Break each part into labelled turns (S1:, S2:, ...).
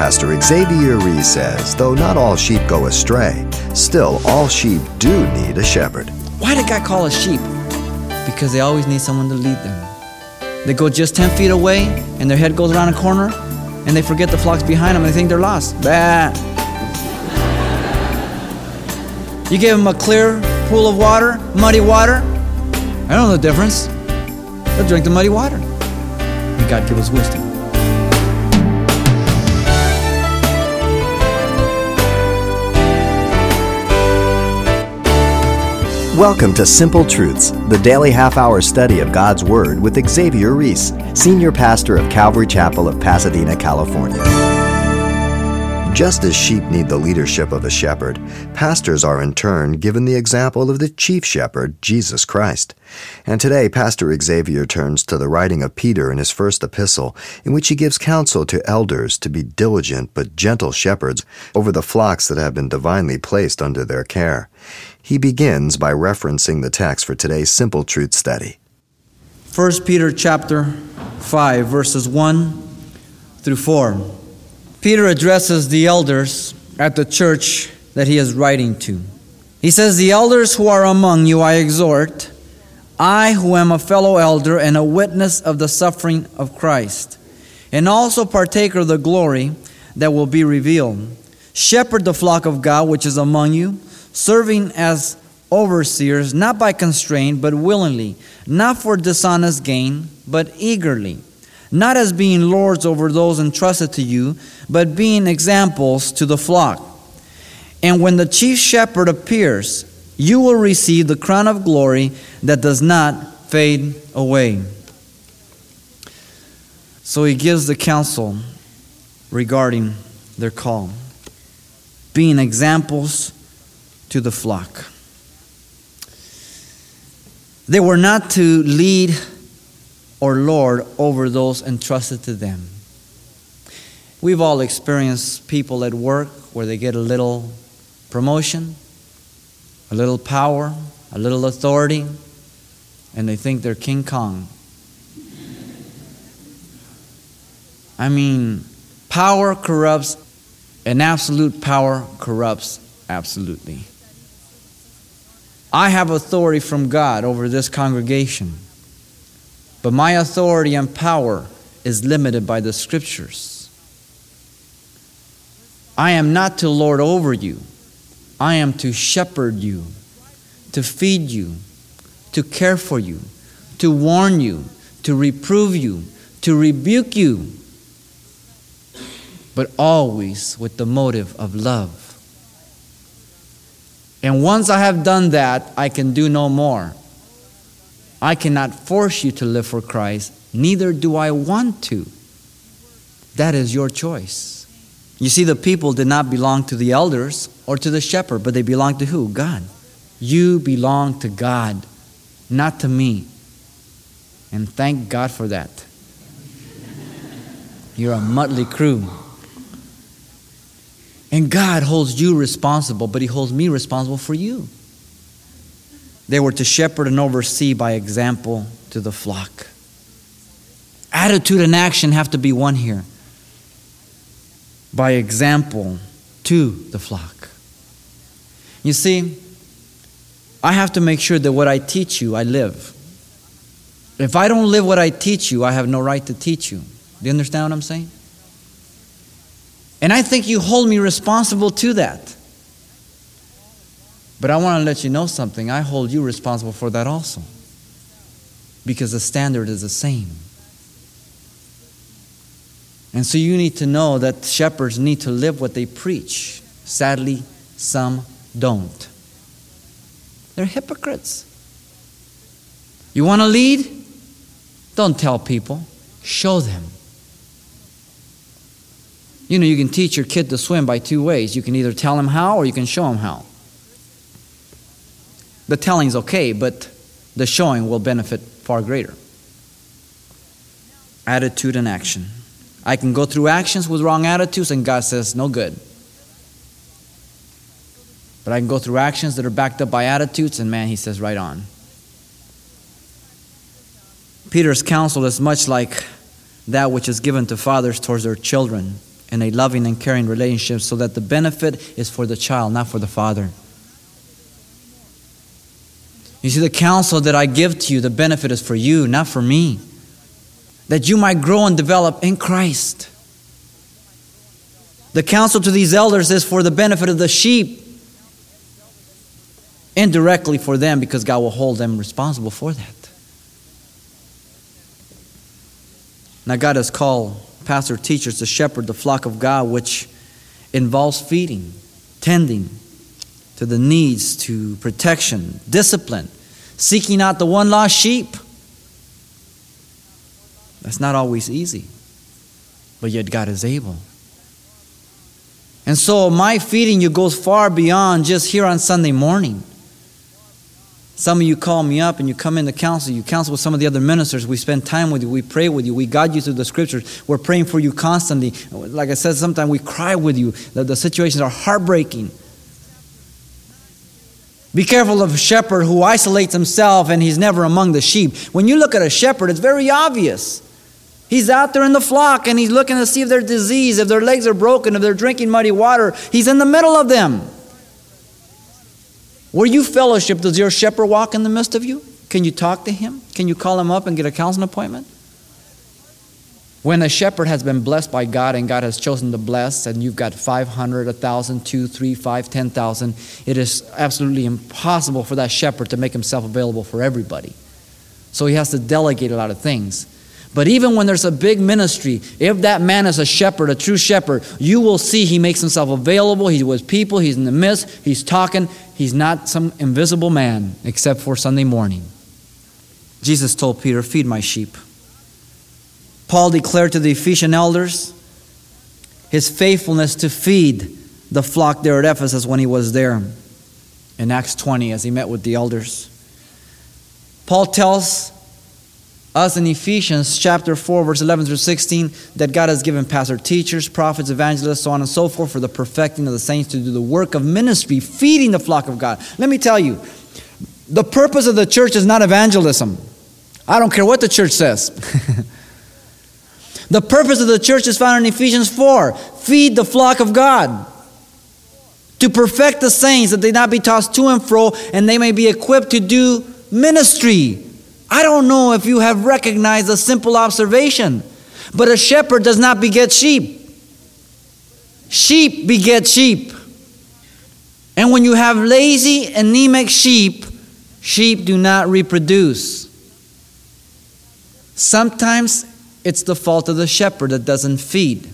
S1: Pastor Xavier Reese says, though not all sheep go astray, still all sheep do need a shepherd.
S2: Why did God call us sheep? Because they always need someone to lead them. They go just 10 feet away and their head goes around a corner and they forget the flock's behind them and they think they're lost. Bah. You give them a clear pool of water, muddy water. I don't know the difference. They'll drink the muddy water. And God give us wisdom.
S1: Welcome to Simple Truths, the daily half hour study of God's Word with Xavier Reese, Senior Pastor of Calvary Chapel of Pasadena, California. Just as sheep need the leadership of a shepherd, pastors are in turn given the example of the chief shepherd, Jesus Christ. And today, Pastor Xavier turns to the writing of Peter in his first epistle, in which he gives counsel to elders to be diligent but gentle shepherds over the flocks that have been divinely placed under their care. He begins by referencing the text for today's simple truth study.
S2: 1 Peter chapter 5 verses 1 through 4. Peter addresses the elders at the church that he is writing to. He says, The elders who are among you I exhort, I who am a fellow elder and a witness of the suffering of Christ, and also partaker of the glory that will be revealed. Shepherd the flock of God which is among you, serving as overseers, not by constraint, but willingly, not for dishonest gain, but eagerly not as being lords over those entrusted to you, but being examples to the flock. And when the chief shepherd appears, you will receive the crown of glory that does not fade away. So he gives the counsel regarding their call being examples to the flock. They were not to lead or Lord over those entrusted to them. We've all experienced people at work where they get a little promotion, a little power, a little authority, and they think they're King Kong. I mean, power corrupts, and absolute power corrupts absolutely. I have authority from God over this congregation. But my authority and power is limited by the scriptures. I am not to lord over you, I am to shepherd you, to feed you, to care for you, to warn you, to reprove you, to rebuke you, but always with the motive of love. And once I have done that, I can do no more. I cannot force you to live for Christ, neither do I want to. That is your choice. You see, the people did not belong to the elders or to the shepherd, but they belong to who? God. You belong to God, not to me. And thank God for that. You're a motley crew. And God holds you responsible, but He holds me responsible for you. They were to shepherd and oversee by example to the flock. Attitude and action have to be one here. By example to the flock. You see, I have to make sure that what I teach you, I live. If I don't live what I teach you, I have no right to teach you. Do you understand what I'm saying? And I think you hold me responsible to that. But I want to let you know something. I hold you responsible for that also. Because the standard is the same. And so you need to know that shepherds need to live what they preach. Sadly, some don't. They're hypocrites. You want to lead? Don't tell people, show them. You know, you can teach your kid to swim by two ways. You can either tell him how or you can show him how. The telling is okay, but the showing will benefit far greater. Attitude and action. I can go through actions with wrong attitudes, and God says, no good. But I can go through actions that are backed up by attitudes, and man, He says, right on. Peter's counsel is much like that which is given to fathers towards their children in a loving and caring relationship so that the benefit is for the child, not for the father. You see, the counsel that I give to you, the benefit is for you, not for me. That you might grow and develop in Christ. The counsel to these elders is for the benefit of the sheep, indirectly for them, because God will hold them responsible for that. Now, God has called pastor teachers to shepherd the flock of God, which involves feeding, tending to the needs, to protection, discipline, seeking out the one lost sheep. That's not always easy, but yet God is able. And so, my feeding you goes far beyond just here on Sunday morning. Some of you call me up and you come in to counsel. You counsel with some of the other ministers. We spend time with you. We pray with you. We guide you through the scriptures. We're praying for you constantly. Like I said, sometimes we cry with you. The, the situations are heartbreaking. Be careful of a shepherd who isolates himself and he's never among the sheep. When you look at a shepherd, it's very obvious. He's out there in the flock and he's looking to see if they're diseased, if their legs are broken, if they're drinking muddy water. He's in the middle of them. Where you fellowship, does your shepherd walk in the midst of you? Can you talk to him? Can you call him up and get a counseling appointment? When a shepherd has been blessed by God and God has chosen to bless, and you've got 500, 1,000, 2, 3, 5, 10,000, it is absolutely impossible for that shepherd to make himself available for everybody. So he has to delegate a lot of things. But even when there's a big ministry, if that man is a shepherd, a true shepherd, you will see he makes himself available. He's with people, he's in the midst, he's talking. He's not some invisible man except for Sunday morning. Jesus told Peter, Feed my sheep. Paul declared to the Ephesian elders his faithfulness to feed the flock there at Ephesus when he was there in Acts 20 as he met with the elders. Paul tells us in Ephesians chapter 4, verse 11 through 16, that God has given pastor teachers, prophets, evangelists, so on and so forth, for the perfecting of the saints to do the work of ministry, feeding the flock of God. Let me tell you, the purpose of the church is not evangelism. I don't care what the church says. the purpose of the church is found in Ephesians 4 feed the flock of God. To perfect the saints, that they not be tossed to and fro, and they may be equipped to do ministry I don't know if you have recognized a simple observation, but a shepherd does not beget sheep. Sheep beget sheep. And when you have lazy, anemic sheep, sheep do not reproduce. Sometimes it's the fault of the shepherd that doesn't feed.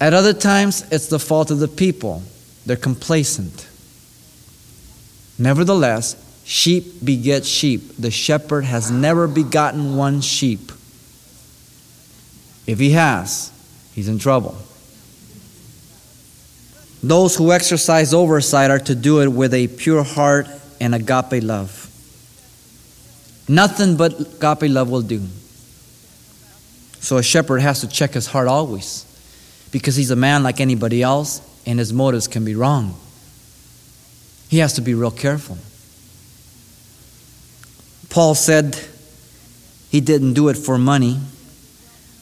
S2: At other times, it's the fault of the people. They're complacent. Nevertheless, Sheep beget sheep. The shepherd has never begotten one sheep. If he has, he's in trouble. Those who exercise oversight are to do it with a pure heart and agape love. Nothing but agape love will do. So a shepherd has to check his heart always because he's a man like anybody else and his motives can be wrong. He has to be real careful. Paul said he didn't do it for money,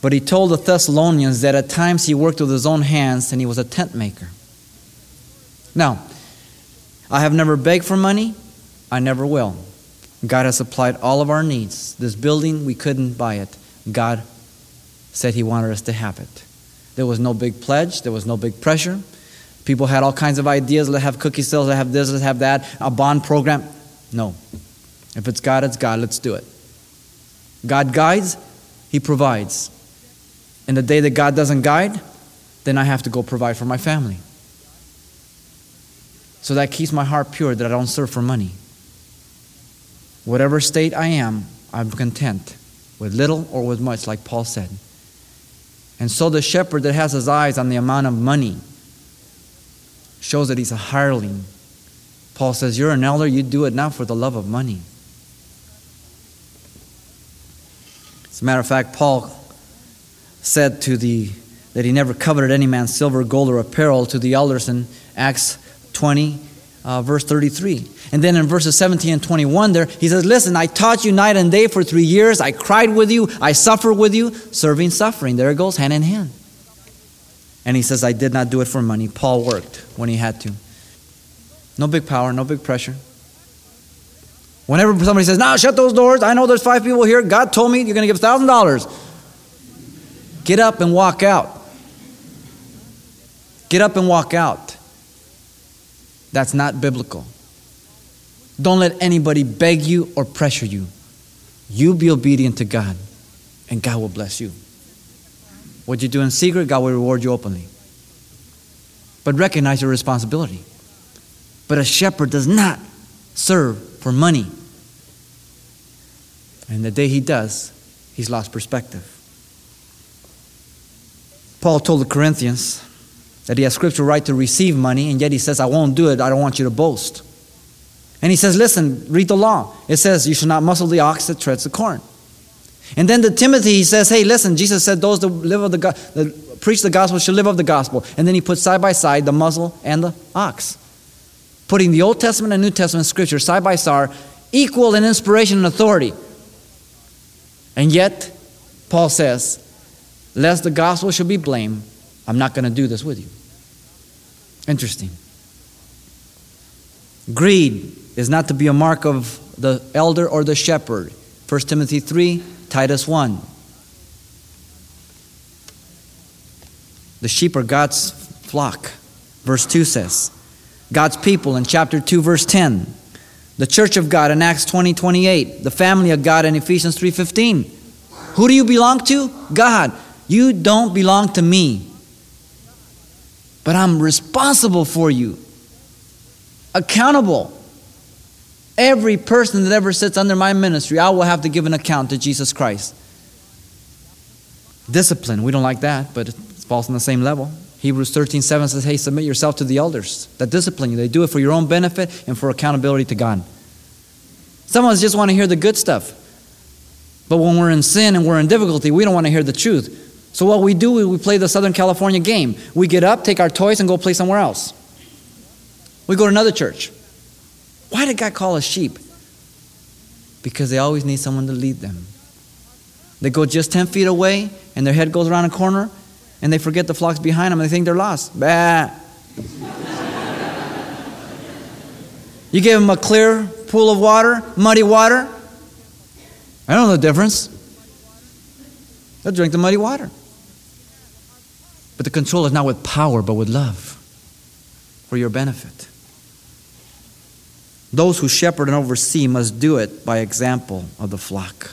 S2: but he told the Thessalonians that at times he worked with his own hands and he was a tent maker. Now, I have never begged for money, I never will. God has supplied all of our needs. This building, we couldn't buy it. God said He wanted us to have it. There was no big pledge, there was no big pressure. People had all kinds of ideas. Let's have cookie sales, let's have this, let's have that, a bond program. No. If it's God, it's God. Let's do it. God guides, He provides. And the day that God doesn't guide, then I have to go provide for my family. So that keeps my heart pure that I don't serve for money. Whatever state I am, I'm content with little or with much, like Paul said. And so the shepherd that has his eyes on the amount of money shows that he's a hireling. Paul says, You're an elder, you do it not for the love of money. As a matter of fact, Paul said to the that he never coveted any man's silver, gold, or apparel to the elders in Acts 20, uh, verse 33. And then in verses 17 and 21 there, he says, Listen, I taught you night and day for three years. I cried with you. I suffered with you. Serving, suffering. There it goes, hand in hand. And he says, I did not do it for money. Paul worked when he had to. No big power, no big pressure. Whenever somebody says, "Now shut those doors. I know there's five people here. God told me you're going to give $1,000. Get up and walk out. Get up and walk out. That's not biblical. Don't let anybody beg you or pressure you. You be obedient to God, and God will bless you. What you do in secret, God will reward you openly. But recognize your responsibility. But a shepherd does not serve for money. And the day he does, he's lost perspective. Paul told the Corinthians that he has scriptural right to receive money, and yet he says, I won't do it. I don't want you to boast. And he says, Listen, read the law. It says, You shall not muzzle the ox that treads the corn. And then to Timothy, he says, Hey, listen, Jesus said, Those that live of the, that preach the gospel should live of the gospel. And then he puts side by side the muzzle and the ox. Putting the Old Testament and New Testament scripture side by side, equal in inspiration and authority. And yet, Paul says, lest the gospel should be blamed, I'm not going to do this with you. Interesting. Greed is not to be a mark of the elder or the shepherd. 1 Timothy 3, Titus 1. The sheep are God's flock. Verse 2 says, God's people in chapter 2, verse 10 the church of God in Acts 20, 28, the family of God in Ephesians 3, 15. Who do you belong to? God. You don't belong to me. But I'm responsible for you, accountable. Every person that ever sits under my ministry, I will have to give an account to Jesus Christ. Discipline, we don't like that, but it falls on the same level. Hebrews 13, 7 says, Hey, submit yourself to the elders that discipline you. They do it for your own benefit and for accountability to God. Some of us just want to hear the good stuff. But when we're in sin and we're in difficulty, we don't want to hear the truth. So what we do is we play the Southern California game. We get up, take our toys, and go play somewhere else. We go to another church. Why did God call us sheep? Because they always need someone to lead them. They go just 10 feet away, and their head goes around a corner, and they forget the flock's behind them and they think they're lost. Bah. you give them a clear pool of water, muddy water. I don't know the difference. They'll drink the muddy water. But the control is not with power, but with love for your benefit. Those who shepherd and oversee must do it by example of the flock.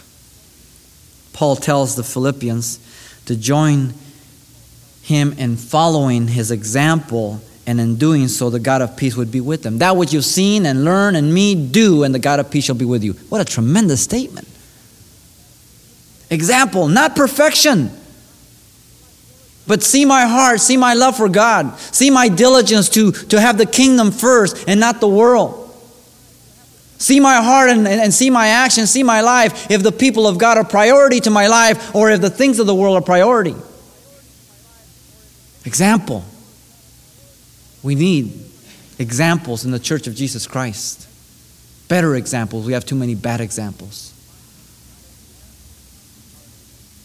S2: Paul tells the Philippians to join him in following his example, and in doing so, the God of peace would be with them. That which you've seen and learned and me do, and the God of peace shall be with you. What a tremendous statement. Example, not perfection. But see my heart, see my love for God, see my diligence to, to have the kingdom first and not the world. See my heart and, and, and see my actions, see my life, if the people of God are priority to my life or if the things of the world are priority. Example. We need examples in the church of Jesus Christ. Better examples. We have too many bad examples.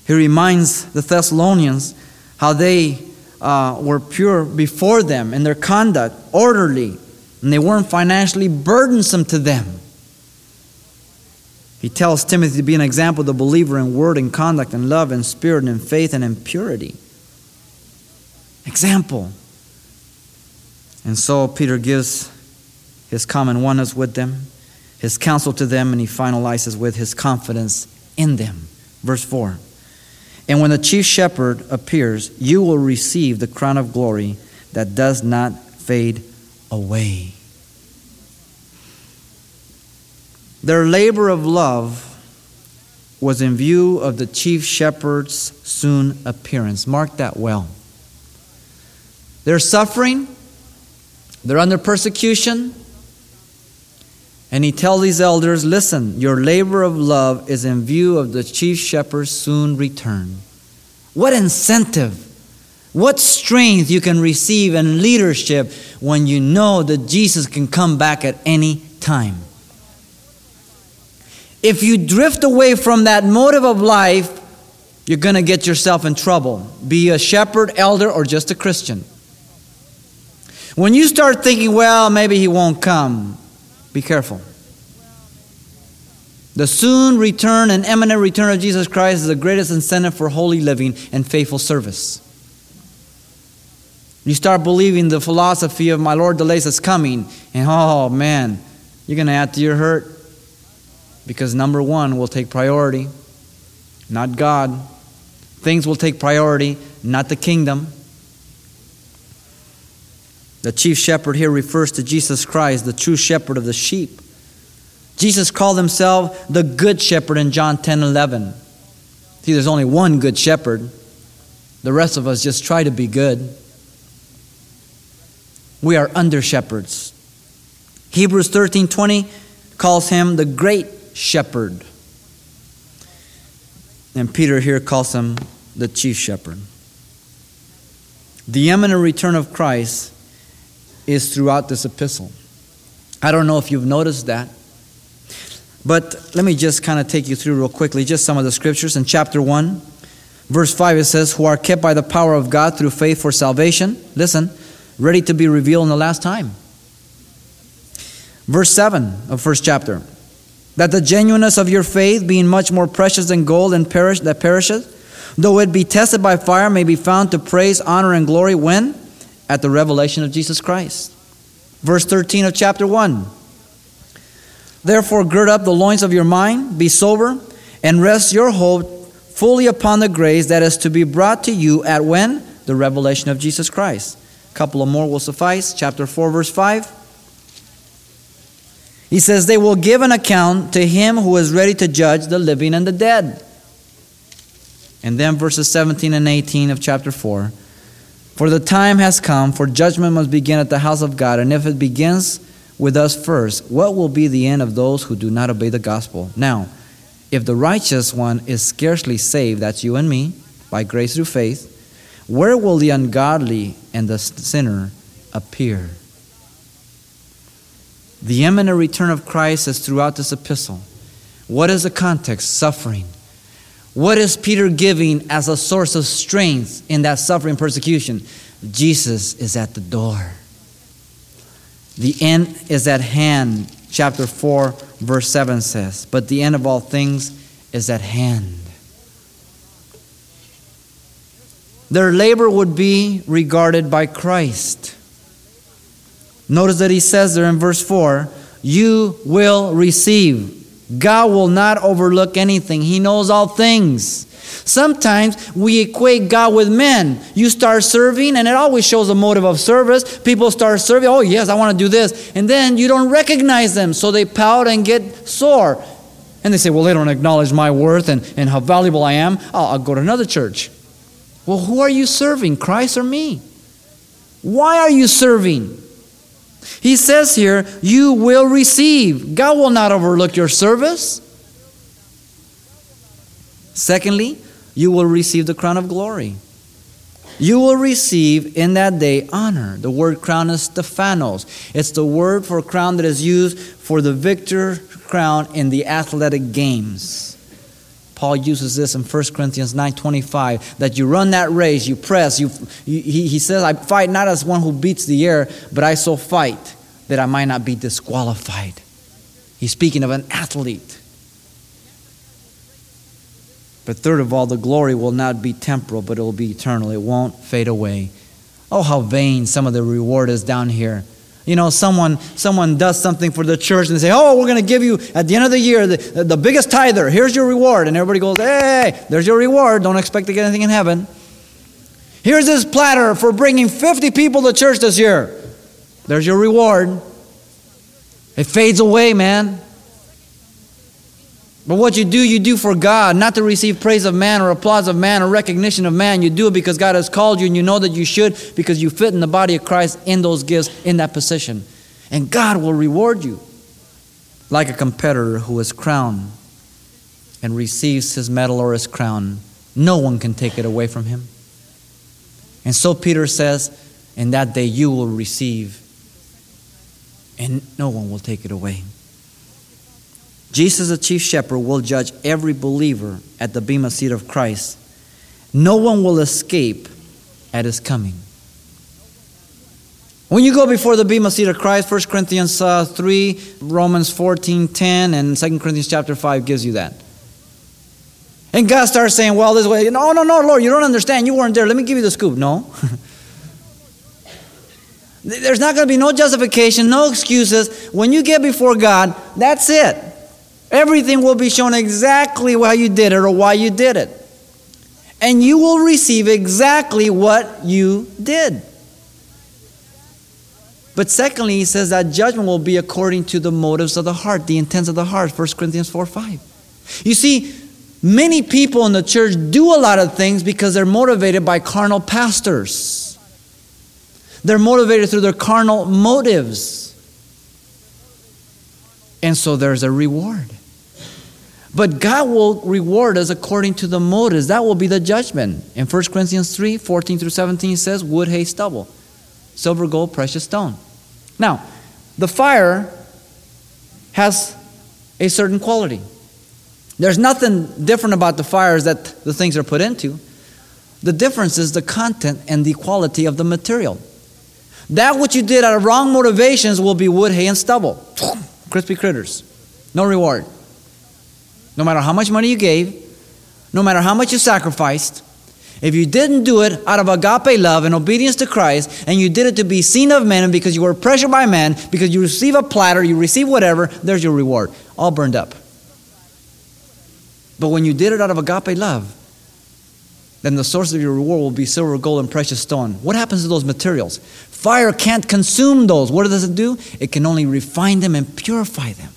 S2: He reminds the Thessalonians how they uh, were pure before them in their conduct, orderly, and they weren't financially burdensome to them. He tells Timothy to be an example of the believer in word and conduct and love and spirit and faith and in purity. Example. And so Peter gives his common oneness with them, his counsel to them, and he finalizes with his confidence in them. Verse 4 And when the chief shepherd appears, you will receive the crown of glory that does not fade away. Their labor of love was in view of the chief shepherd's soon appearance. Mark that well. They're suffering, they're under persecution. And he tells these elders listen, your labor of love is in view of the chief shepherd's soon return. What incentive, what strength you can receive in leadership when you know that Jesus can come back at any time. If you drift away from that motive of life, you're going to get yourself in trouble. Be a shepherd, elder, or just a Christian. When you start thinking, well, maybe he won't come, be careful. The soon return and imminent return of Jesus Christ is the greatest incentive for holy living and faithful service. You start believing the philosophy of my Lord delays is coming, and oh man, you're going to add to your hurt because number one will take priority, not God. Things will take priority, not the kingdom. The chief shepherd here refers to Jesus Christ, the true shepherd of the sheep. Jesus called himself the good shepherd in John 10 11. See, there's only one good shepherd. The rest of us just try to be good. We are under shepherds. Hebrews 13 20 calls him the great shepherd. And Peter here calls him the chief shepherd. The imminent return of Christ is throughout this epistle. I don't know if you've noticed that. But let me just kind of take you through real quickly just some of the scriptures. In chapter 1, verse 5, it says, Who are kept by the power of God through faith for salvation. Listen, ready to be revealed in the last time. Verse 7 of first chapter. That the genuineness of your faith, being much more precious than gold and perish, that perisheth, though it be tested by fire, may be found to praise, honor, and glory when? At the revelation of Jesus Christ. Verse 13 of chapter 1. Therefore, gird up the loins of your mind, be sober, and rest your hope fully upon the grace that is to be brought to you at when? The revelation of Jesus Christ. A couple of more will suffice. Chapter 4, verse 5. He says, They will give an account to him who is ready to judge the living and the dead. And then verses 17 and 18 of chapter 4. For the time has come, for judgment must begin at the house of God, and if it begins with us first, what will be the end of those who do not obey the gospel? Now, if the righteous one is scarcely saved, that's you and me, by grace through faith, where will the ungodly and the sinner appear? The imminent return of Christ is throughout this epistle. What is the context? Suffering. What is Peter giving as a source of strength in that suffering persecution? Jesus is at the door. The end is at hand, chapter 4, verse 7 says. But the end of all things is at hand. Their labor would be regarded by Christ. Notice that he says there in verse 4 you will receive. God will not overlook anything, He knows all things. Sometimes we equate God with men. You start serving, and it always shows a motive of service. People start serving, oh, yes, I want to do this. And then you don't recognize them, so they pout and get sore. And they say, well, they don't acknowledge my worth and, and how valuable I am. I'll, I'll go to another church. Well, who are you serving, Christ or me? Why are you serving? He says here, you will receive. God will not overlook your service. Secondly, you will receive the crown of glory. You will receive in that day honor. The word crown is Stephanos. It's the word for crown that is used for the victor crown in the athletic games. Paul uses this in 1 Corinthians 9:25 that you run that race, you press, you, you he, he says, I fight not as one who beats the air, but I so fight that I might not be disqualified. He's speaking of an athlete. But third of all, the glory will not be temporal, but it will be eternal. It won't fade away. Oh, how vain some of the reward is down here. You know, someone someone does something for the church and they say, "Oh, we're going to give you at the end of the year the, the biggest tither. Here's your reward." And everybody goes, "Hey, there's your reward. Don't expect to get anything in heaven." Here's this platter for bringing 50 people to church this year. There's your reward. It fades away, man. But what you do, you do for God, not to receive praise of man or applause of man or recognition of man. You do it because God has called you and you know that you should because you fit in the body of Christ in those gifts, in that position. And God will reward you. Like a competitor who is crowned and receives his medal or his crown, no one can take it away from him. And so Peter says, In that day you will receive, and no one will take it away. Jesus, the chief shepherd, will judge every believer at the bema seat of Christ No one will escape at his coming. When you go before the Bema seat of Christ, 1 Corinthians uh, 3, Romans 14, 10, and 2 Corinthians chapter 5 gives you that. And God starts saying, well, this way, no, no, no, Lord, you don't understand. You weren't there. Let me give you the scoop. No. There's not going to be no justification, no excuses. When you get before God, that's it. Everything will be shown exactly how you did it or why you did it. And you will receive exactly what you did. But secondly, he says that judgment will be according to the motives of the heart, the intents of the heart, 1 Corinthians 4 5. You see, many people in the church do a lot of things because they're motivated by carnal pastors. They're motivated through their carnal motives. And so there's a reward. But God will reward us according to the motives. That will be the judgment. In 1 Corinthians 3 14 through 17 it says, Wood, hay, stubble silver, gold, precious stone. Now, the fire has a certain quality. There's nothing different about the fires that the things are put into. The difference is the content and the quality of the material. That which you did out of wrong motivations will be wood, hay, and stubble. Crispy critters. No reward. No matter how much money you gave, no matter how much you sacrificed, if you didn't do it out of agape love and obedience to Christ, and you did it to be seen of men, and because you were pressured by men, because you receive a platter, you receive whatever, there's your reward. All burned up. But when you did it out of agape love, then the source of your reward will be silver, gold, and precious stone. What happens to those materials? Fire can't consume those. What does it do? It can only refine them and purify them.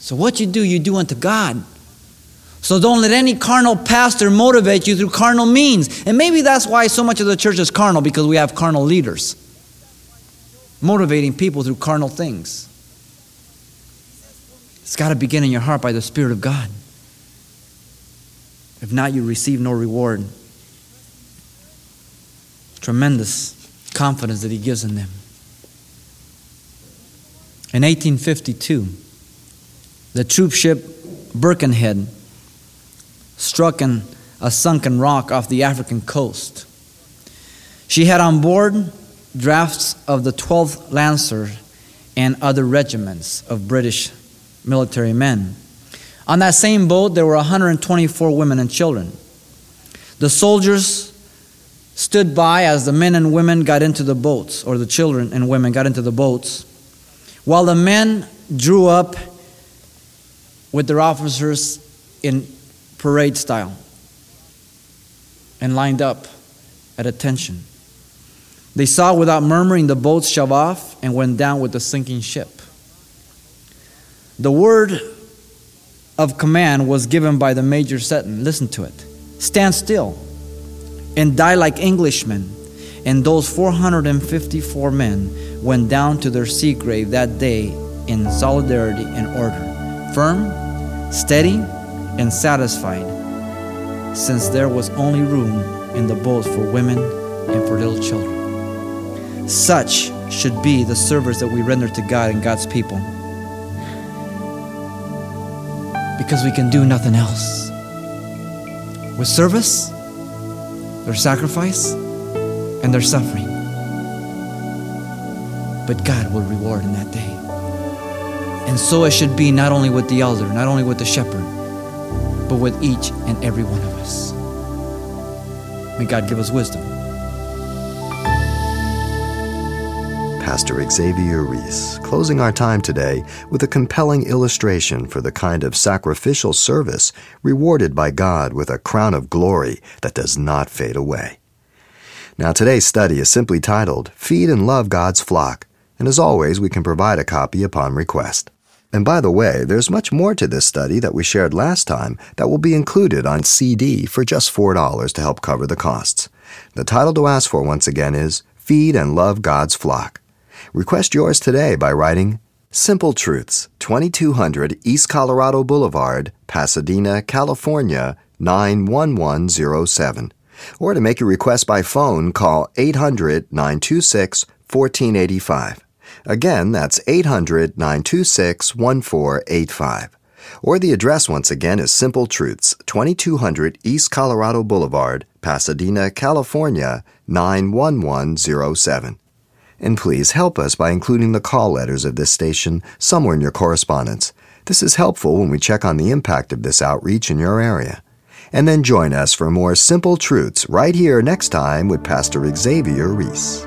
S2: So, what you do, you do unto God. So don't let any carnal pastor motivate you through carnal means. And maybe that's why so much of the church is carnal, because we have carnal leaders motivating people through carnal things. It's got to begin in your heart by the Spirit of God. If not, you receive no reward. Tremendous confidence that He gives in them. In 1852, the troop ship Birkenhead struck in a sunken rock off the African coast. She had on board drafts of the 12th Lancers and other regiments of British military men. On that same boat, there were 124 women and children. The soldiers stood by as the men and women got into the boats, or the children and women got into the boats, while the men drew up with their officers in parade style and lined up at attention. They saw without murmuring the boats shove off and went down with the sinking ship. The word of command was given by the Major Seton. Listen to it. Stand still and die like Englishmen. And those 454 men went down to their sea grave that day in solidarity and order, firm, steady, and satisfied, since there was only room in the boat for women and for little children. Such should be the service that we render to God and God's people. Because we can do nothing else. With service, there's sacrifice, and there's suffering. But God will reward in that day. And so it should be not only with the elder, not only with the shepherd, but with each and every one of us. May God give us wisdom.
S1: Pastor Xavier Reese, closing our time today with a compelling illustration for the kind of sacrificial service rewarded by God with a crown of glory that does not fade away. Now, today's study is simply titled Feed and Love God's Flock, and as always, we can provide a copy upon request. And by the way, there's much more to this study that we shared last time that will be included on CD for just $4 to help cover the costs. The title to ask for once again is Feed and Love God's Flock. Request yours today by writing Simple Truths, 2200 East Colorado Boulevard, Pasadena, California, 91107. Or to make your request by phone, call 800 926 1485. Again, that's 800 926 1485. Or the address once again is Simple Truths, 2200 East Colorado Boulevard, Pasadena, California, 91107. And please help us by including the call letters of this station somewhere in your correspondence. This is helpful when we check on the impact of this outreach in your area. And then join us for more Simple Truths right here next time with Pastor Xavier Reese.